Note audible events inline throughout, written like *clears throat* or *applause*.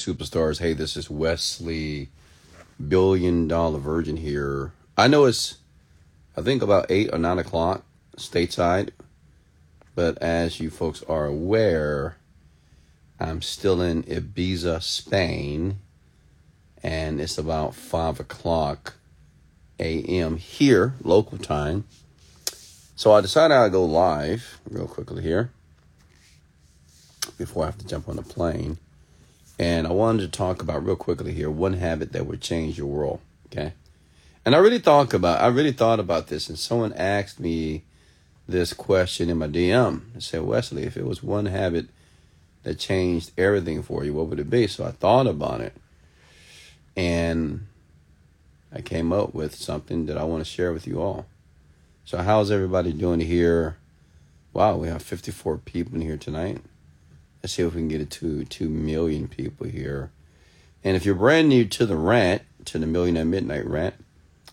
superstars. Hey, this is Wesley, billion dollar virgin here. I know it's, I think about eight or nine o'clock stateside, but as you folks are aware, I'm still in Ibiza, Spain, and it's about five o'clock a.m. here, local time. So I decided I'd go live real quickly here before I have to jump on the plane. And I wanted to talk about real quickly here one habit that would change your world. Okay. And I really thought about I really thought about this and someone asked me this question in my DM. I said, Wesley, if it was one habit that changed everything for you, what would it be? So I thought about it. And I came up with something that I want to share with you all. So how's everybody doing here? Wow, we have 54 people in here tonight. Let's see if we can get it to 2 million people here. And if you're brand new to the rant, to the Millionaire Midnight Rant,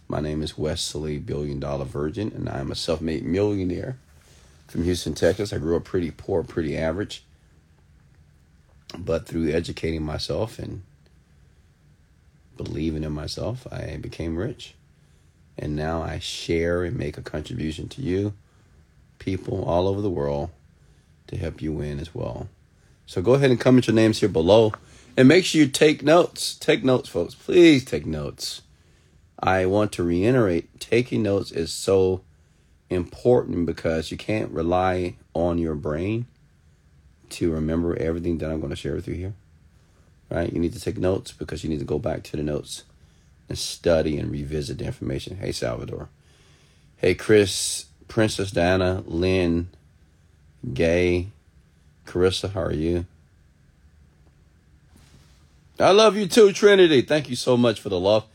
my name is Wesley Billion Dollar Virgin, and I'm a self made millionaire from Houston, Texas. I grew up pretty poor, pretty average. But through educating myself and believing in myself, I became rich. And now I share and make a contribution to you, people all over the world, to help you win as well. So go ahead and comment your names here below. And make sure you take notes. Take notes, folks. Please take notes. I want to reiterate taking notes is so important because you can't rely on your brain to remember everything that I'm going to share with you here. Right? You need to take notes because you need to go back to the notes and study and revisit the information. Hey, Salvador. Hey, Chris, Princess Diana, Lynn, Gay, Carissa, how are you? I love you too, Trinity. Thank you so much for the love.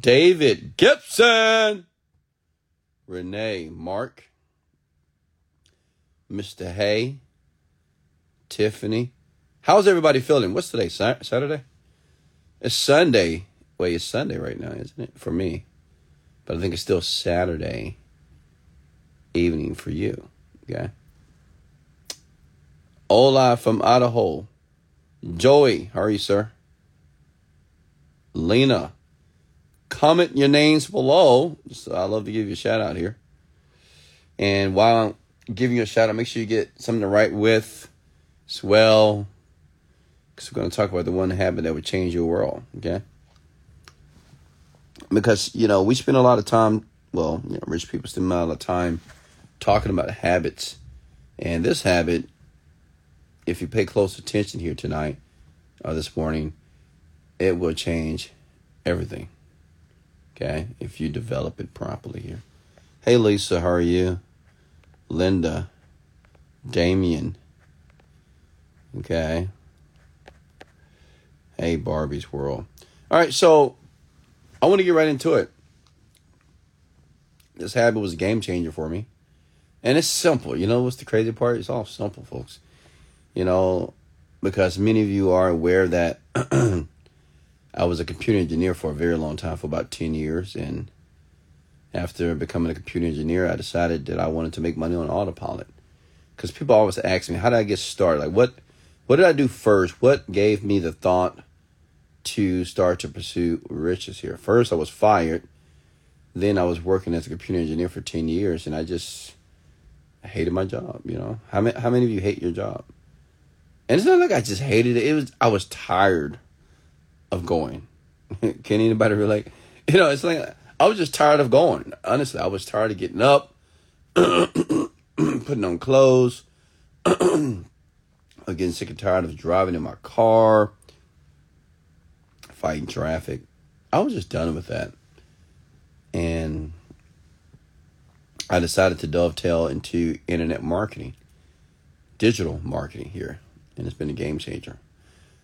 David Gibson, Renee, Mark, Mr. Hay, Tiffany. How's everybody feeling? What's today? Saturday? It's Sunday. Wait, it's Sunday right now, isn't it? For me. But I think it's still Saturday evening for you. Okay. Ola from Idaho. Joey, how are you, sir? Lena. Comment your names below. So I love to give you a shout out here. And while I'm giving you a shout out, make sure you get something to write with as well. Because we're going to talk about the one habit that would change your world. Okay. Because, you know, we spend a lot of time, well, you know, rich people spend a lot of time talking about habits. And this habit, if you pay close attention here tonight or this morning, it will change everything. Okay, if you develop it properly here. Hey Lisa, how are you? Linda, Damien. Okay. Hey Barbie's World. All right, so I want to get right into it. This habit was a game changer for me. And it's simple. You know what's the crazy part? It's all simple, folks. You know, because many of you are aware that *clears throat* I was a computer engineer for a very long time, for about 10 years. And after becoming a computer engineer, I decided that I wanted to make money on autopilot. Because people always ask me, how did I get started? Like, what, what did I do first? What gave me the thought to start to pursue riches here? First, I was fired. Then I was working as a computer engineer for 10 years, and I just hated my job, you know? How many, how many of you hate your job? And it's not like I just hated it. It was, I was tired of going. *laughs* Can anybody relate? You know, it's like I was just tired of going. Honestly, I was tired of getting up, *clears throat* putting on clothes, *clears throat* getting sick and tired of driving in my car, fighting traffic. I was just done with that. And I decided to dovetail into internet marketing, digital marketing here, and it's been a game changer.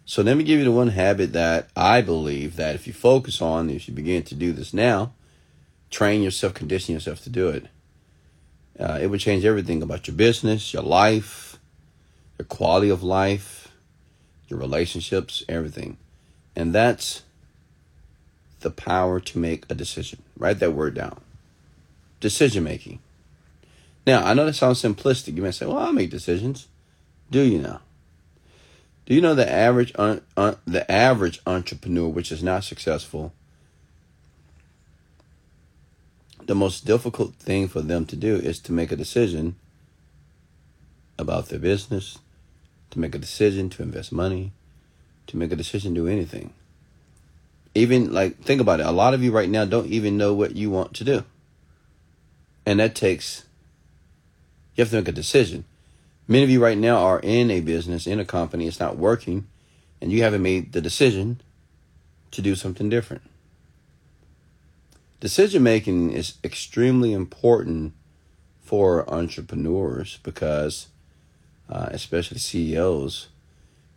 So let me give you the one habit that I believe that if you focus on, if you begin to do this now, train yourself, condition yourself to do it, uh, it would change everything about your business, your life, your quality of life, your relationships, everything. And that's the power to make a decision. Write that word down. Decision making. Now, I know that sounds simplistic. You may say, well, I make decisions. Do you now? Do you know the average un, un, the average entrepreneur, which is not successful, the most difficult thing for them to do is to make a decision about their business, to make a decision to invest money, to make a decision to do anything. Even like think about it. A lot of you right now don't even know what you want to do. And that takes you have to make a decision. Many of you right now are in a business, in a company, it's not working, and you haven't made the decision to do something different. Decision making is extremely important for entrepreneurs because, uh, especially CEOs,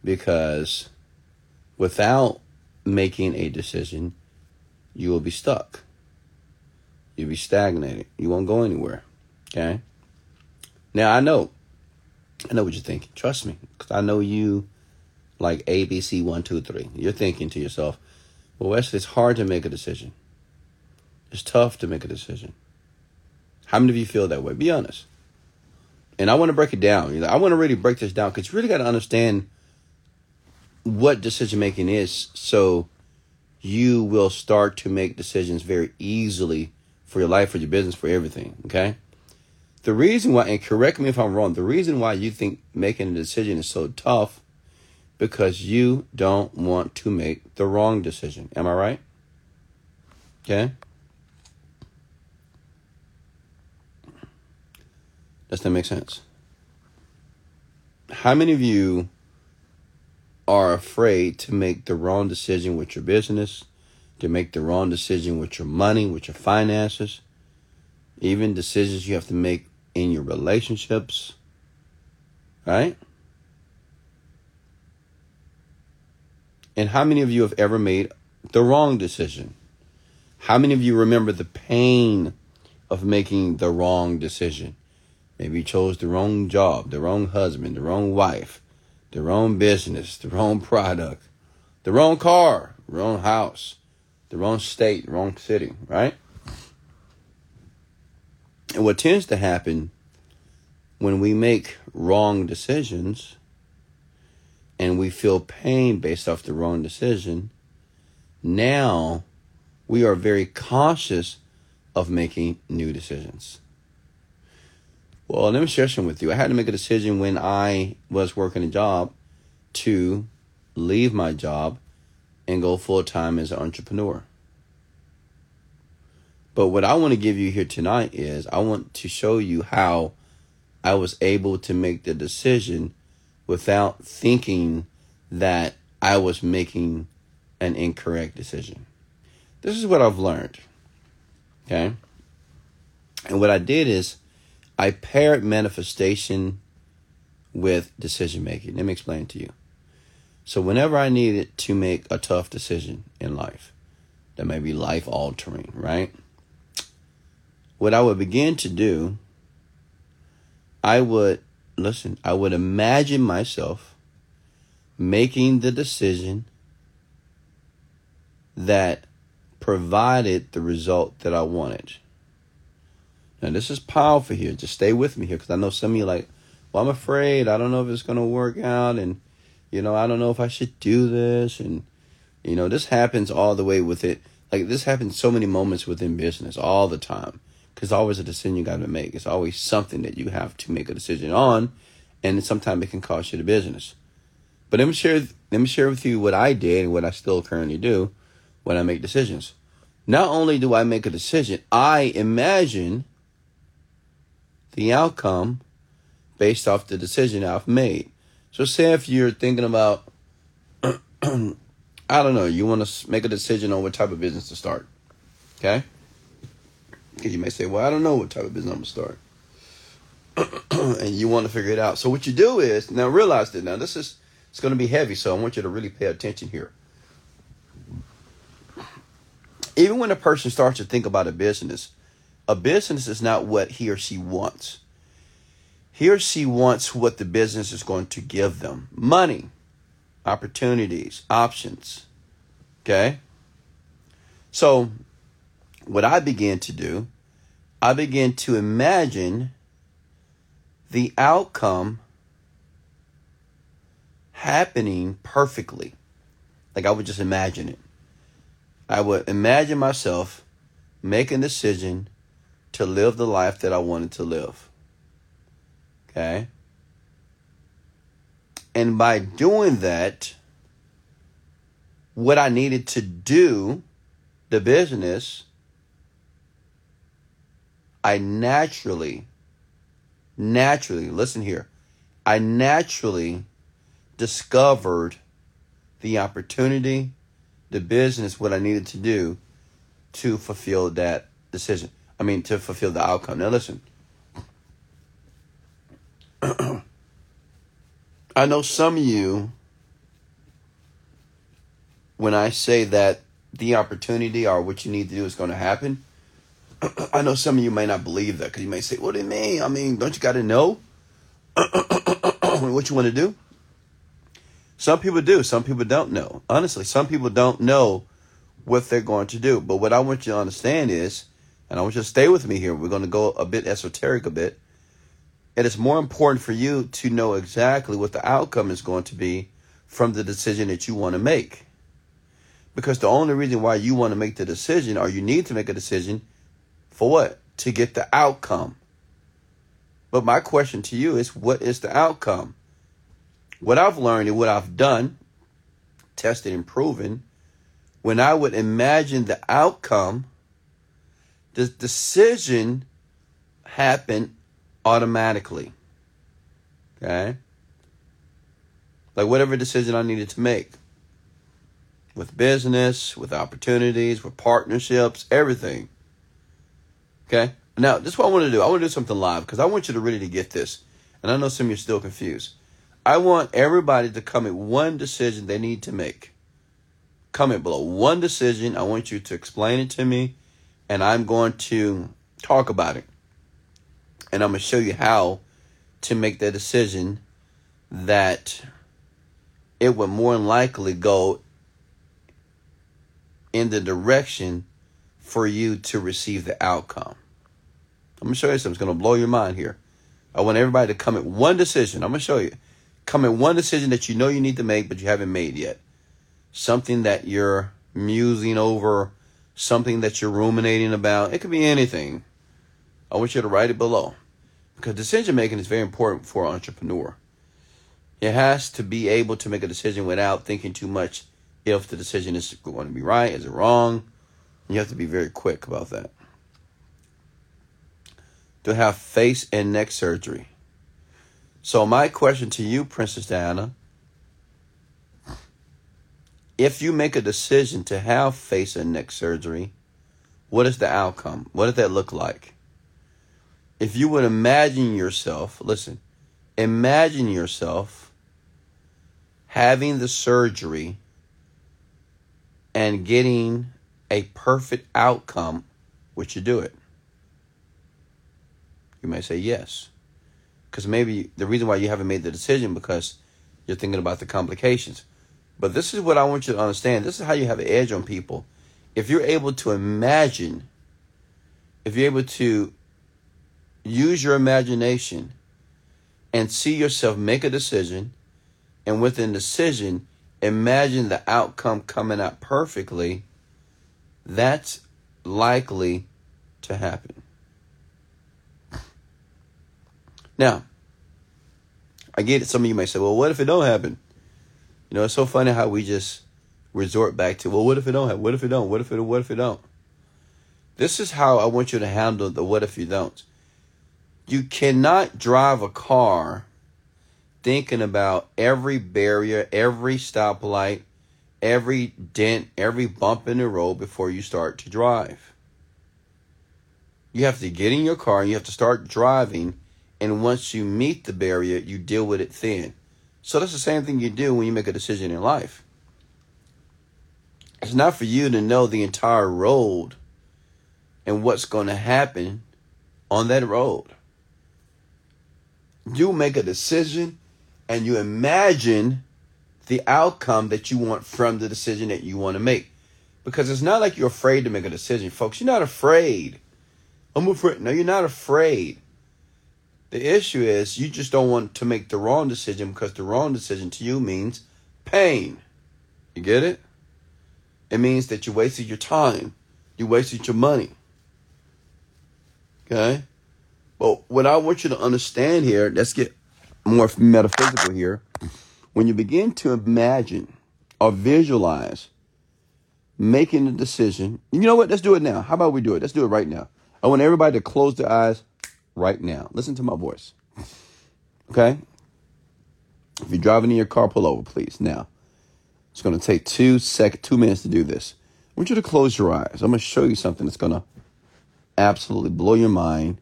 because without making a decision, you will be stuck. You'll be stagnated. You won't go anywhere. Okay? Now, I know. I know what you're thinking. Trust me. Because I know you like A, B, C, one, two, three. You're thinking to yourself, well, Wesley, it's hard to make a decision. It's tough to make a decision. How many of you feel that way? Be honest. And I want to break it down. I want to really break this down because you really got to understand what decision making is so you will start to make decisions very easily for your life, for your business, for everything. Okay? The reason why, and correct me if I'm wrong, the reason why you think making a decision is so tough because you don't want to make the wrong decision. Am I right? Okay? Does that make sense? How many of you are afraid to make the wrong decision with your business, to make the wrong decision with your money, with your finances, even decisions you have to make in your relationships, right? And how many of you have ever made the wrong decision? How many of you remember the pain of making the wrong decision? Maybe you chose the wrong job, the wrong husband, the wrong wife, the wrong business, the wrong product, the wrong car, wrong house, the wrong state, wrong city, right? And what tends to happen when we make wrong decisions and we feel pain based off the wrong decision, now we are very cautious of making new decisions. Well, let me share some with you. I had to make a decision when I was working a job to leave my job and go full time as an entrepreneur. But what I want to give you here tonight is I want to show you how I was able to make the decision without thinking that I was making an incorrect decision. This is what I've learned. Okay? And what I did is I paired manifestation with decision making. Let me explain to you. So, whenever I needed to make a tough decision in life, that may be life altering, right? What I would begin to do, I would, listen, I would imagine myself making the decision that provided the result that I wanted. Now, this is powerful here. Just stay with me here because I know some of you like, well, I'm afraid. I don't know if it's going to work out. And, you know, I don't know if I should do this. And, you know, this happens all the way with it. Like, this happens so many moments within business all the time. Because always a decision you got to make. It's always something that you have to make a decision on. And sometimes it can cost you the business. But let me share, let me share with you what I did and what I still currently do when I make decisions. Not only do I make a decision, I imagine the outcome based off the decision I've made. So, say if you're thinking about, *clears throat* I don't know, you want to make a decision on what type of business to start. Okay? Because you may say, well, I don't know what type of business I'm going to start. *clears throat* and you want to figure it out. So, what you do is, now realize that now this is, it's going to be heavy, so I want you to really pay attention here. Even when a person starts to think about a business, a business is not what he or she wants. He or she wants what the business is going to give them money, opportunities, options. Okay? So, what I began to do, I began to imagine the outcome happening perfectly. Like I would just imagine it. I would imagine myself making a decision to live the life that I wanted to live. Okay? And by doing that, what I needed to do, the business, I naturally, naturally, listen here, I naturally discovered the opportunity, the business, what I needed to do to fulfill that decision. I mean, to fulfill the outcome. Now, listen. *clears throat* I know some of you, when I say that the opportunity or what you need to do is going to happen, *clears throat* I know some of you may not believe that because you may say, What do you mean? I mean, don't you got to know *clears throat* what you want to do? Some people do, some people don't know. Honestly, some people don't know what they're going to do. But what I want you to understand is, and I want you to stay with me here, we're going to go a bit esoteric a bit it is more important for you to know exactly what the outcome is going to be from the decision that you want to make. Because the only reason why you want to make the decision or you need to make a decision for what? To get the outcome. But my question to you is what is the outcome? What I've learned and what I've done, tested and proven, when I would imagine the outcome, the decision happened automatically. Okay? Like whatever decision I needed to make with business, with opportunities, with partnerships, everything. Okay? Now, this is what I want to do. I want to do something live because I want you to really to get this. And I know some of you are still confused. I want everybody to comment one decision they need to make. Comment below one decision. I want you to explain it to me, and I'm going to talk about it and I'm going to show you how to make that decision that it would more than likely go in the direction for you to receive the outcome. I'm going to show you something. It's going to blow your mind here. I want everybody to come at one decision. I'm going to show you. Come at one decision that you know you need to make, but you haven't made yet. Something that you're musing over, something that you're ruminating about. It could be anything. I want you to write it below. Because decision making is very important for an entrepreneur. It has to be able to make a decision without thinking too much if the decision is going to be right, is it wrong. You have to be very quick about that. To have face and neck surgery. So, my question to you, Princess Diana if you make a decision to have face and neck surgery, what is the outcome? What does that look like? if you would imagine yourself, listen, imagine yourself having the surgery and getting a perfect outcome, would you do it? You may say yes. Because maybe the reason why you haven't made the decision because you're thinking about the complications. But this is what I want you to understand. This is how you have an edge on people. If you're able to imagine, if you're able to use your imagination and see yourself make a decision and with a decision imagine the outcome coming out perfectly that's likely to happen. Now i get it. Some of you might say well what if it don't happen? You know it's so funny how we just resort back to well what if it don't happen? What if it don't? What if it what if it don't? This is how i want you to handle the what if you don't. You cannot drive a car thinking about every barrier, every stoplight, every dent, every bump in the road before you start to drive. You have to get in your car and you have to start driving. And once you meet the barrier, you deal with it then. So that's the same thing you do when you make a decision in life. It's not for you to know the entire road and what's going to happen on that road you make a decision and you imagine the outcome that you want from the decision that you want to make. Because it's not like you're afraid to make a decision, folks. You're not afraid. I'm afraid. No, you're not afraid. The issue is you just don't want to make the wrong decision because the wrong decision to you means pain. You get it? It means that you wasted your time. You wasted your money. Okay? But what I want you to understand here, let's get more metaphysical here. When you begin to imagine or visualize making a decision, you know what? Let's do it now. How about we do it? Let's do it right now. I want everybody to close their eyes right now. Listen to my voice. Okay? If you're driving in your car, pull over, please. Now, it's going to take two sec, two minutes to do this. I want you to close your eyes. I'm going to show you something that's going to absolutely blow your mind,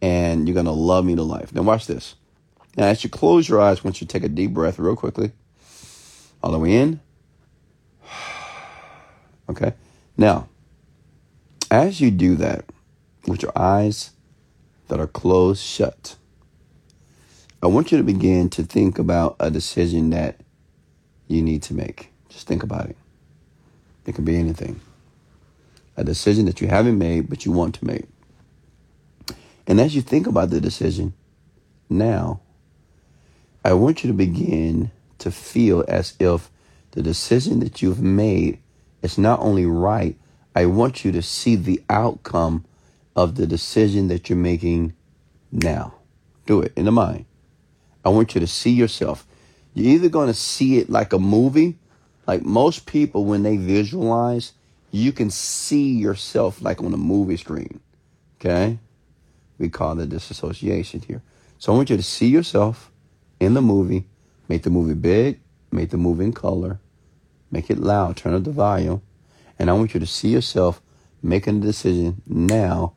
and you're going to love me to life. Now, watch this. Now, as you close your eyes, once you take a deep breath real quickly, all the way in. *sighs* Okay. Now, as you do that with your eyes that are closed shut, I want you to begin to think about a decision that you need to make. Just think about it. It can be anything. A decision that you haven't made, but you want to make. And as you think about the decision now, I want you to begin to feel as if the decision that you've made is not only right, I want you to see the outcome of the decision that you're making now. Do it in the mind. I want you to see yourself. You're either going to see it like a movie, like most people, when they visualize, you can see yourself like on a movie screen. Okay? We call it disassociation here. So I want you to see yourself in the movie, make the movie big, make the movie in color, make it loud, turn up the volume, and I want you to see yourself making a decision now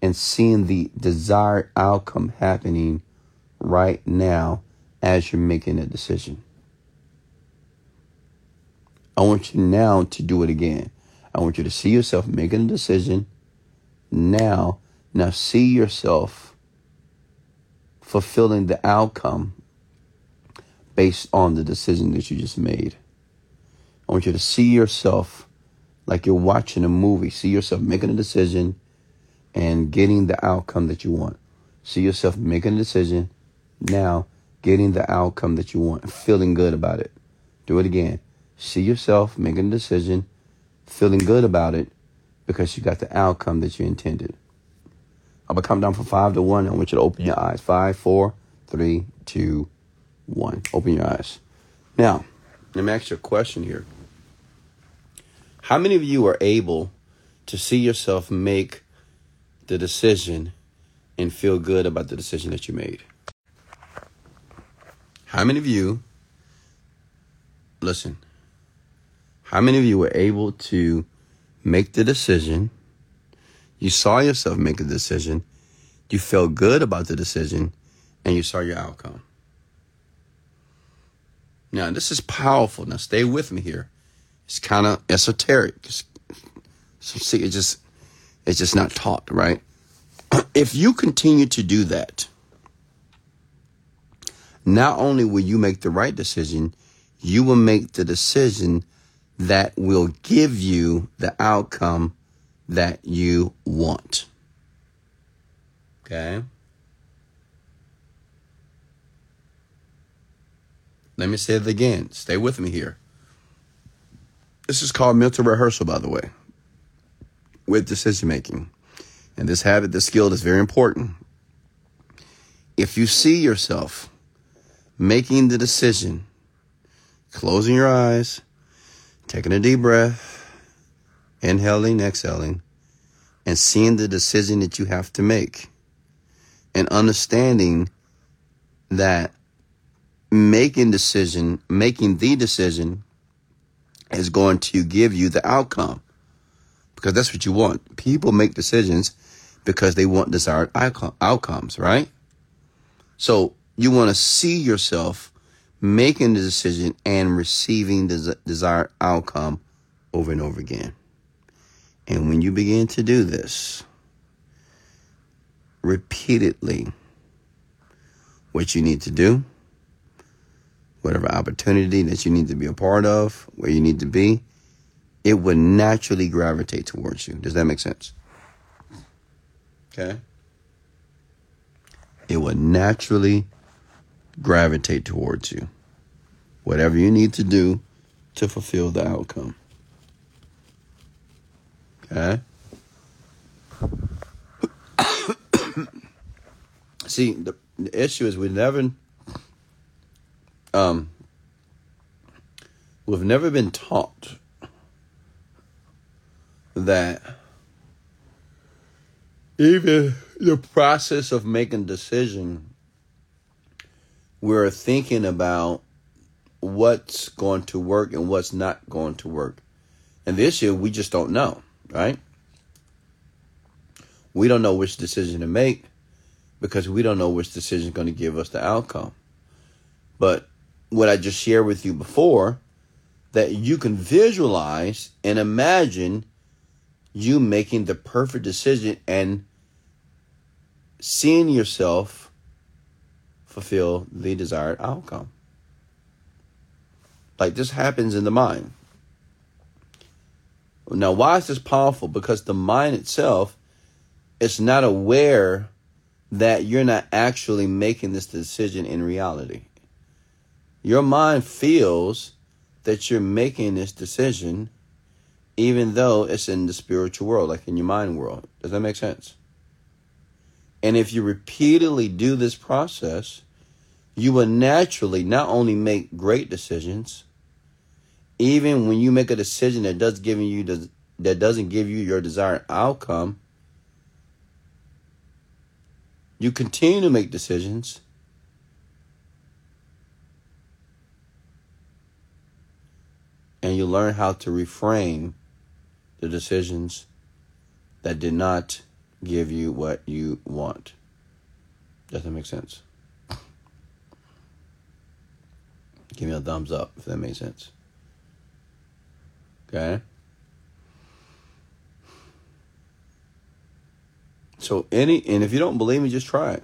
and seeing the desired outcome happening right now as you're making a decision. I want you now to do it again. I want you to see yourself making a decision now. Now see yourself fulfilling the outcome based on the decision that you just made. I want you to see yourself like you're watching a movie. See yourself making a decision and getting the outcome that you want. See yourself making a decision now, getting the outcome that you want, feeling good about it. Do it again. See yourself making a decision, feeling good about it because you got the outcome that you intended. I'm going to come down from five to one. I want you to open your eyes. Five, four, three, two, one. Open your eyes. Now, let me ask you a question here. How many of you are able to see yourself make the decision and feel good about the decision that you made? How many of you, listen, how many of you were able to make the decision? You saw yourself make a decision, you felt good about the decision, and you saw your outcome. Now, this is powerful. Now, stay with me here. It's kind of esoteric. It's, see, it's just it's just not taught, right? *clears throat* If you continue to do that, not only will you make the right decision, you will make the decision that will give you the outcome that you want. Okay? Let me say it again. Stay with me here. This is called mental rehearsal, by the way, with decision making. And this habit, this skill is very important. If you see yourself making the decision, closing your eyes, taking a deep breath, inhaling, exhaling, and seeing the decision that you have to make, and understanding that making decision, making the decision is going to give you the outcome because that's what you want. People make decisions because they want desired outcomes, right? So you want to see yourself making the decision and receiving the desired outcome over and over again. And when you begin to do this repeatedly, what you need to do whatever opportunity that you need to be a part of, where you need to be, it would naturally gravitate towards you. Does that make sense? Okay. it will naturally gravitate towards you. Whatever you need to do to fulfill the outcome. Okay? *coughs* See, the, the issue is we never um we've never been taught that even the process of making decision we're thinking about what's going to work and what's not going to work. And this year we just don't know, right? We don't know which decision to make because we don't know which decision is going to give us the outcome. But what I just shared with you before, that you can visualize and imagine you making the perfect decision and seeing yourself fulfill the desired outcome. Like this happens in the mind. Now, why is this powerful? Because the mind itself is not aware that you're not actually making this decision in reality. Your mind feels that you're making this decision even though it's in the spiritual world, like in your mind world. Does that make sense? And if you repeatedly do this process, you will naturally not only make great decisions, even when you make a decision that does giving you the, that doesn't give you your desired outcome, you continue to make decisions. And you learn how to reframe the decisions that did not give you what you want. Does that make sense? Give me a thumbs up if that makes sense. Okay? So any and if you don't believe me, just try it.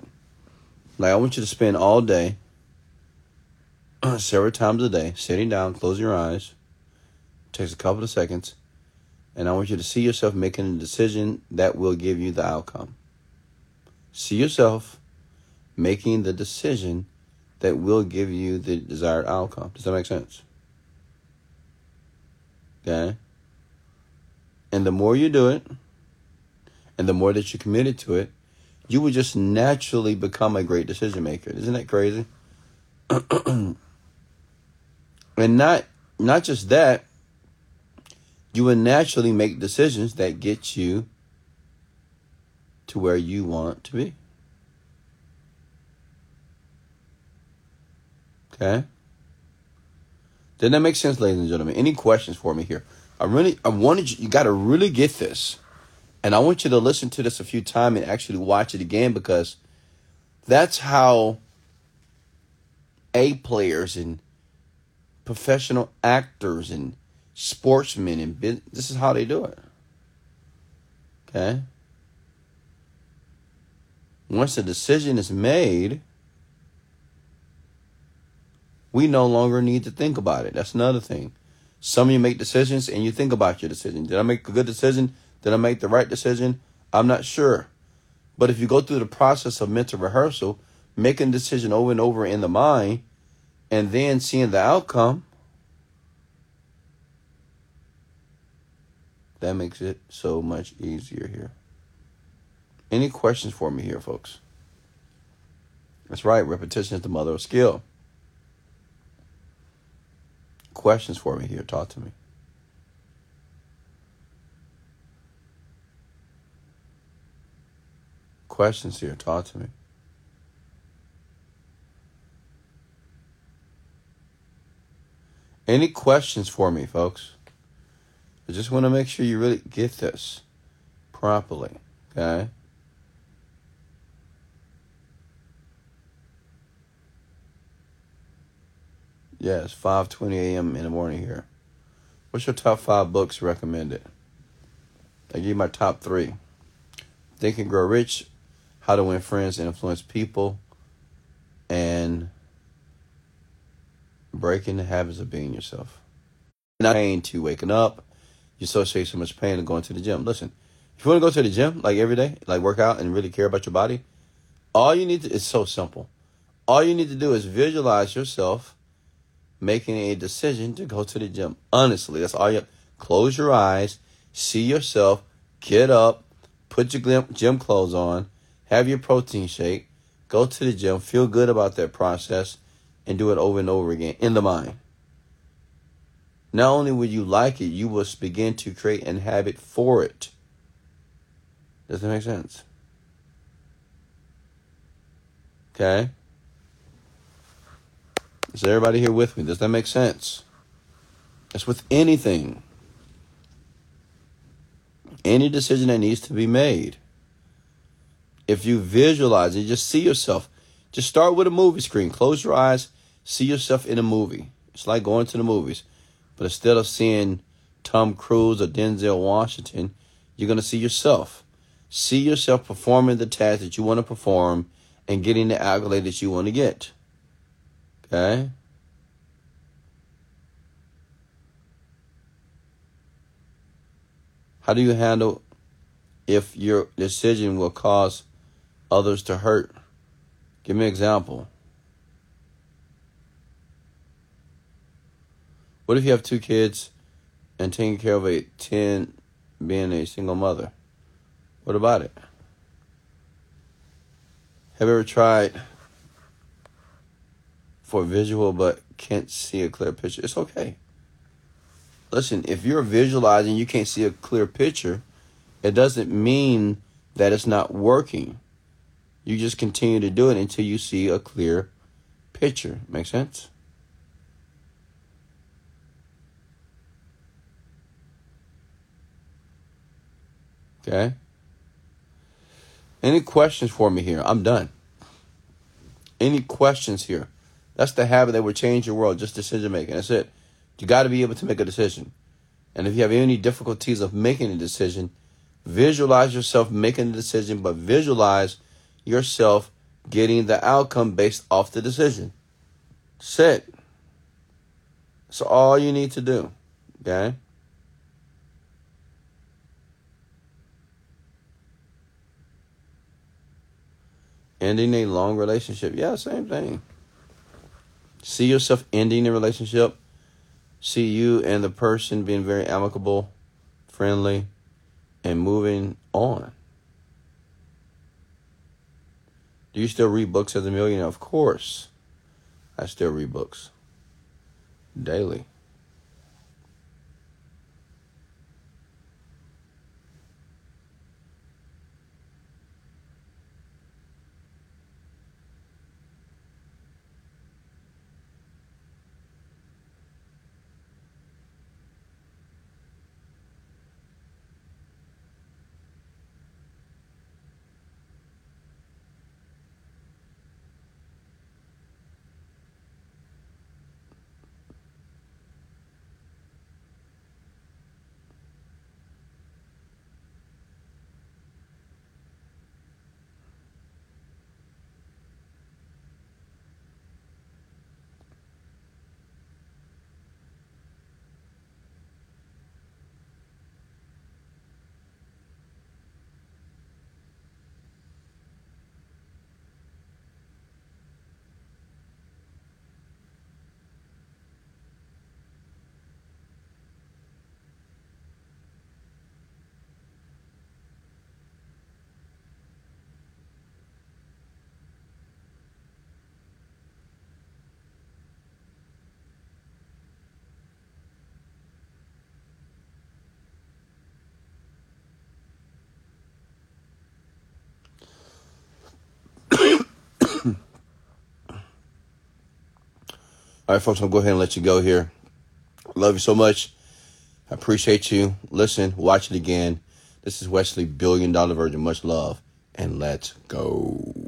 Like I want you to spend all day, *clears throat* several times a day, sitting down, close your eyes. Takes a couple of seconds, and I want you to see yourself making a decision that will give you the outcome. See yourself making the decision that will give you the desired outcome. Does that make sense? Okay? And the more you do it, and the more that you're committed to it, you will just naturally become a great decision maker. Isn't that crazy? *clears throat* and not not just that, you will naturally make decisions that get you to where you want to be. Okay? Did that make sense, ladies and gentlemen? Any questions for me here? I really I wanted you you gotta really get this. And I want you to listen to this a few times and actually watch it again because that's how A players and professional actors and sportsmen and this is how they do it. Okay? Once a decision is made, we no longer need to think about it. That's another thing. Some of you make decisions and you think about your decision. Did I make a good decision? Did I make the right decision? I'm not sure. But if you go through the process of mental rehearsal, making a decision over and over in the mind, and then seeing the outcome, that makes it so much easier here. Any questions for me here, folks? That's right, repetition is the mother of skill. Questions for me here, talk to me. questions here. Talk to me. Any questions for me, folks? I just want to make sure you really get this properly, okay? Yes, 5:20 a.m. in the morning here. What's your top 5 books recommended? I give you my top 3. Think and Grow Rich, how to win friends and influence people, and breaking the habits of being yourself. Not pain to waking up. You associate so much pain to going to the gym. Listen, if you want to go to the gym like every day, like work out and really care about your body, All you need to, it's so simple. All you need to do is visualize yourself making a decision to go to the gym. Honestly, that's all you close your eyes, see yourself, get up, put your gym clothes on, have your protein shake, go to the gym, feel good about that process, and do it over and over again in the mind. Not only will you like it, you will begin to create an habit for it. Does that make sense? Okay? Is everybody here with me? Does that make sense? It's with anything. Any decision that needs to be made. If you visualize it, just see yourself. Just start with a movie screen. Close your eyes, see yourself in a movie. It's like going to the movies. But instead of seeing Tom Cruise or Denzel Washington, you're going to see yourself. See yourself performing the task that you want to perform and getting the accolade that you want to get. Okay? How do you handle if your decision will cause others to hurt? Give me an example. What if you have two kids and taking care of a 10 being a single mother? What about it? Have you ever tried for visual but can't see a clear picture, it's okay. Listen, if you're visualizing you can't see a clear picture, it doesn't mean that it's not working. You just continue to do it until you see a clear picture. Make sense? Okay? Any questions for me here? I'm done. Any questions here? That's the habit that would change your world, just decision making. That's it. You got to be able to make a decision. And if you have any difficulties of making a decision, visualize yourself making the decision, but visualize yourself getting the outcome based off the decision. Sit. That's all you need to do. Okay? Ending a long relationship. Yeah, same thing. See yourself ending a relationship. See you and the person being very amicable, friendly, and moving on. Do you still read books as a millionaire? Of course. I still read books daily. All right, folks, I'll go ahead and let you go here. Love you so much. I appreciate you. Listen, watch it again. This is Wesley, Billion Dollar Virgin. Much love, and let's go.